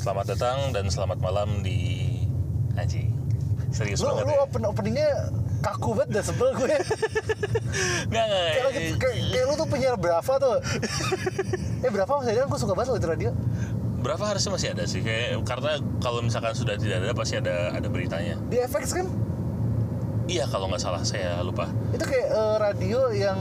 Selamat datang dan selamat malam di Anjing. Serius Lu, banget lu ya. open openingnya kaku banget dah sebel gue. Nggak, nggak. kayak, kayak, kayak lu tuh penyiar berapa tuh? eh berapa maksudnya? Gue suka banget loh itu radio. Berapa harusnya masih ada sih? Kayak karena kalau misalkan sudah tidak ada pasti ada ada beritanya. Di FX kan? Iya kalau nggak salah saya lupa. Itu kayak eh, radio yang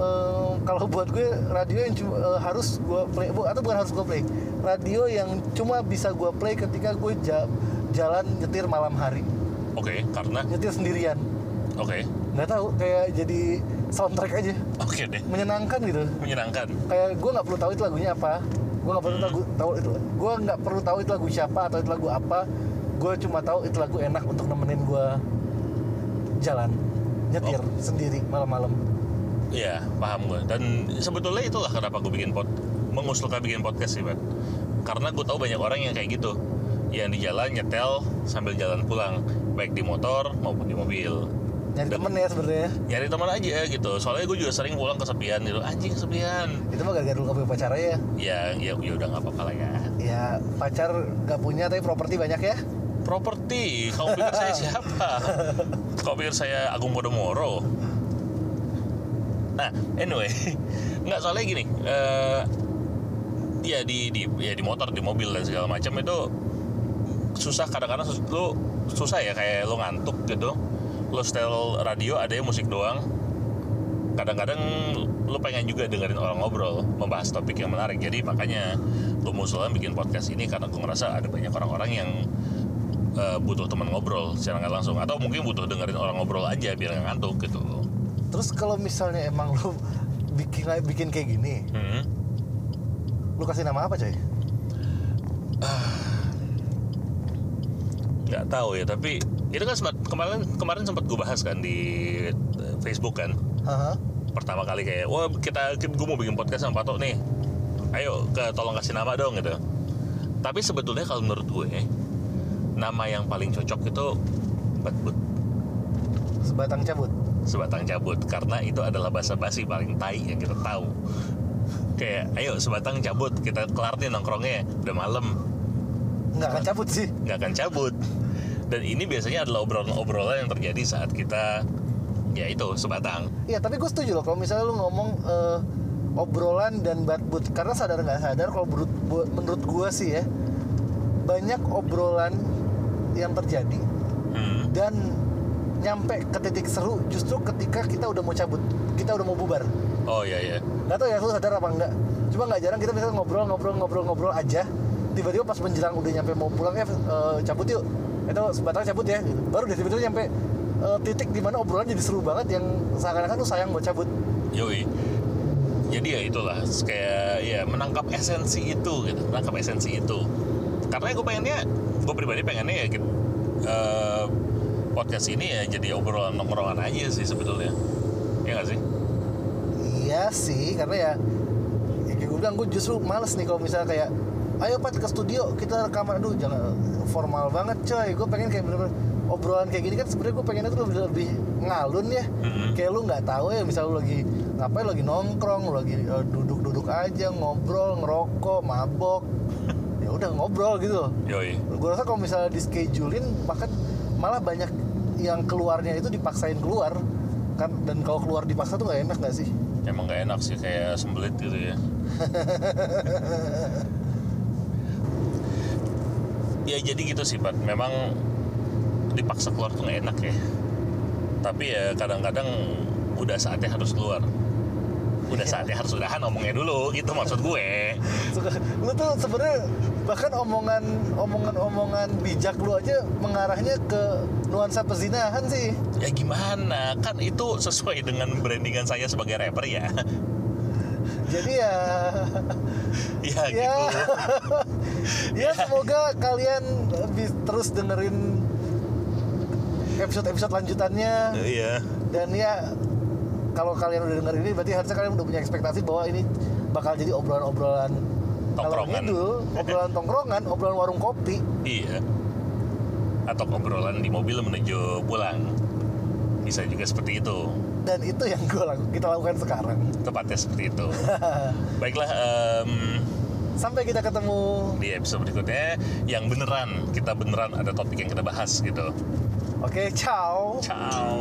eh, kalau buat gue radio yang cuma eh, harus gue play bu, atau bukan harus gue play. Radio yang cuma bisa gue play ketika gue ja- jalan nyetir malam hari, Oke, karena nyetir sendirian. oke. Nggak tahu kayak jadi soundtrack aja, Oke deh. menyenangkan gitu. Menyenangkan. kayak gue nggak perlu tahu itu lagunya apa gue nggak perlu Hmm. tahu tahu itu gue nggak perlu tahu itu lagu siapa atau itu lagu apa gue cuma tahu itu lagu enak untuk nemenin gue jalan nyetir Oh. sendiri malam-malam Iya, paham gue. Dan sebetulnya itulah kenapa gue bikin pod, mengusulkan bikin podcast sih, Pak. Karena gue tahu banyak orang yang kayak gitu, yang di jalan nyetel sambil jalan pulang, baik di motor maupun di mobil. nyari temen ya sebenarnya Nyari teman aja gitu. Soalnya gue juga sering pulang kesepian gitu. Anjing kesepian. itu mah gara-gara dulu gak punya pacar ya Ya, ya, ya udah nggak apa-apa lah ya. ya pacar nggak punya tapi properti banyak ya Properti, kamu pikir saya siapa? Kau pikir saya Agung Podomoro? Nah, anyway, nggak soalnya gini, eh ya di di ya di motor, di mobil dan segala macam itu susah kadang-kadang sus- lu susah ya kayak lu ngantuk gitu. Lu setel radio ada yang musik doang. Kadang-kadang lu pengen juga dengerin orang ngobrol, membahas topik yang menarik. Jadi makanya lu musulan bikin podcast ini karena gue ngerasa ada banyak orang-orang yang eh, butuh teman ngobrol secara nggak langsung atau mungkin butuh dengerin orang ngobrol aja biar nggak ngantuk gitu. Terus kalau misalnya emang lu bikin bikin kayak gini Hmm. lu kasih nama apa coy? Nggak tahu ya tapi itu kan sempat kemarin kemarin sempat gue bahas kan di eh, Facebook kan. Haha. pertama kali kayak wah kita gue mau bikin podcast sama Patok nih. Ayo ke tolong kasih nama dong gitu. Tapi sebetulnya kalau menurut gue nama yang paling cocok itu Batbut sebatang cabut. Sebatang cabut karena itu adalah bahasa basi paling tai yang kita tahu. Kayak ayo sebatang cabut kita kelar nih nongkrongnya udah malam. Nggak akan cabut sih. Nggak akan cabut. Dan ini biasanya adalah obrolan-obrolan yang terjadi saat kita ya itu sebatang. Iya, tapi gue setuju loh kalau misalnya lu ngomong eh, obrolan dan batbut karena sadar nggak sadar kalau menurut menurut gue sih ya banyak obrolan yang terjadi hmm. dan nyampe ke titik seru justru ketika kita udah mau cabut, kita udah mau bubar. oh iya iya Gak tau ya lu sadar apa enggak? Cuma nggak jarang kita bisa ngobrol ngobrol ngobrol ngobrol aja. Tiba-tiba pas menjelang udah nyampe mau pulang ya eh, cabut yuk. Itu sebatang cabut ya. gitu. Baru deh tiba-tiba nyampe eh, titik di mana obrolan jadi seru banget yang seakan-akan lu sayang mau cabut. yoi jadi ya itulah kayak ya menangkap esensi itu gitu menangkap esensi itu karena gue pengennya gue pribadi pengennya ya gitu, podcast ini ya jadi obrolan nongkrongan aja sih sebetulnya. Ya nggak sih? Iya sih, karena ya, ya kayak gue bilang gue justru males nih kalau misalnya kayak ayo Pat ke studio kita rekaman. Aduh jangan formal banget coy. Gue pengen kayak bener-bener obrolan kayak gini kan sebenarnya gue pengennya tuh lebih, lebih ngalun ya. Mhm. kayak lu nggak tahu ya misal lu lagi ngapain lagi nongkrong lu lagi eh, duduk-duduk aja ngobrol ngerokok mabok. Ya udah ngobrol gitu. Loh gue rasa kalau misalnya di schedulein bahkan malah banyak yang keluarnya itu dipaksain keluar. Kan dan kalau keluar dipaksa tuh nggak enak nggak sih? Emang gak enak sih kayak sembelit gitu ya. Ya jadi gitu sih Pat memang dipaksa keluar tuh gak enak ya. Tapi ya kadang-kadang udah saatnya harus keluar udah saatnya harus udahan ngomongnya dulu. Gitu maksud gue. Lu tuh sebenarnya bahkan omongan omongan omongan bijak lu aja mengarahnya ke nuansa pezinahan sih. Ya gimana? Kan itu sesuai dengan brandingan saya sebagai rapper ya. Jadi ya ya ya. gitu. Ya semoga kalian terus dengerin episode episode lanjutannya. Iya. Dan ya kalau kalian udah denger ini berarti harusnya kalian udah punya ekspektasi bahwa ini bakal jadi obrolan-obrolan kalau gitu obrolan tongkrongan obrolan warung kopi Iya. Atau obrolan di mobil menuju pulang. Bisa juga seperti itu. dan itu yang gue laku, kita lakukan sekarang Tepatnya seperti itu. Baiklah, em, Sampai kita ketemu. di episode berikutnya yang beneran kita beneran ada topik yang kita bahas gitu. Oke, ciao. Ciao.